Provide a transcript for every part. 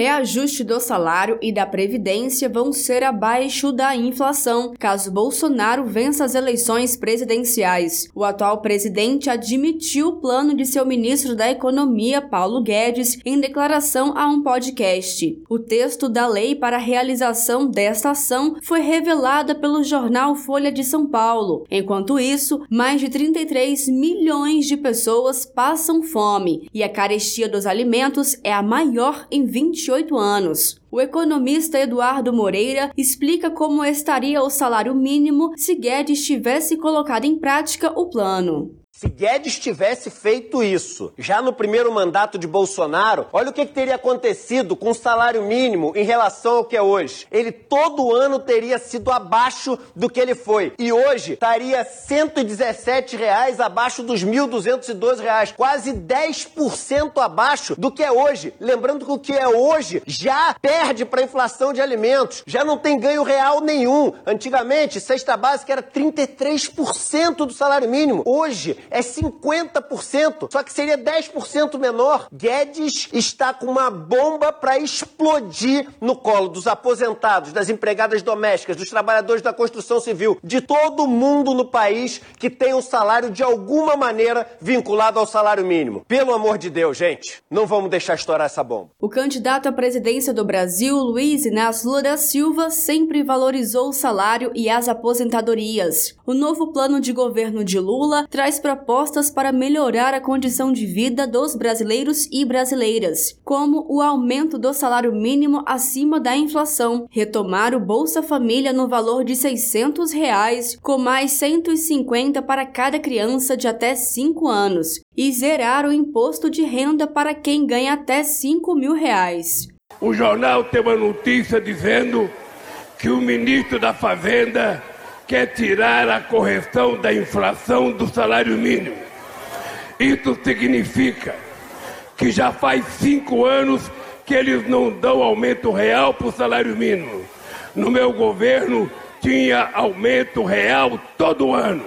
Reajuste do salário e da previdência vão ser abaixo da inflação, caso Bolsonaro vença as eleições presidenciais. O atual presidente admitiu o plano de seu ministro da Economia, Paulo Guedes, em declaração a um podcast. O texto da lei para a realização desta ação foi revelada pelo jornal Folha de São Paulo. Enquanto isso, mais de 33 milhões de pessoas passam fome e a carestia dos alimentos é a maior em 20 28 anos. O economista Eduardo Moreira explica como estaria o salário mínimo se Guedes tivesse colocado em prática o plano. Se Guedes tivesse feito isso já no primeiro mandato de Bolsonaro, olha o que, que, teria acontecido com o salário mínimo em relação ao que é hoje. Ele todo ano teria sido abaixo do que ele foi. E hoje estaria 117 reais abaixo dos 1.212 reais, quase 10% abaixo do que é hoje. Lembrando que o que é hoje já perde para a inflação de alimentos, já não tem ganho real nenhum. Antigamente, cesta básica era 33% do salário mínimo. Hoje é 50%, só que seria 10% menor. Guedes está com uma bomba para explodir no colo dos aposentados, das empregadas domésticas, dos trabalhadores da construção civil, de todo mundo no país que tem um salário de alguma maneira vinculado ao salário mínimo. Pelo amor de Deus, gente, não vamos deixar estourar essa bomba. O candidato à presidência do Brasil, Luiz Inácio Lula da Silva, sempre valorizou o salário e as aposentadorias. O novo plano de governo de Lula traz propostas propostas para melhorar a condição de vida dos brasileiros e brasileiras, como o aumento do salário mínimo acima da inflação, retomar o Bolsa Família no valor de 600 reais, com mais 150 para cada criança de até 5 anos, e zerar o imposto de renda para quem ganha até 5 mil reais. O jornal tem uma notícia dizendo que o ministro da Fazenda quer tirar a correção da inflação do salário mínimo. Isso significa que já faz cinco anos que eles não dão aumento real para o salário mínimo. No meu governo tinha aumento real todo ano.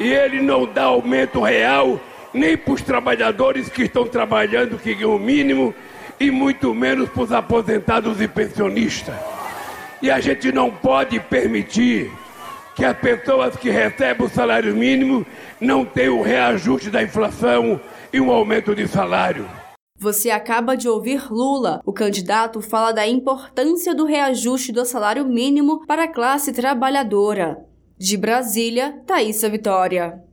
E ele não dá aumento real nem para os trabalhadores que estão trabalhando, que ganham o mínimo, e muito menos para os aposentados e pensionistas. E a gente não pode permitir que as pessoas que recebem o salário mínimo não têm o reajuste da inflação e um aumento de salário. Você acaba de ouvir Lula. O candidato fala da importância do reajuste do salário mínimo para a classe trabalhadora. De Brasília, Thaisa Vitória.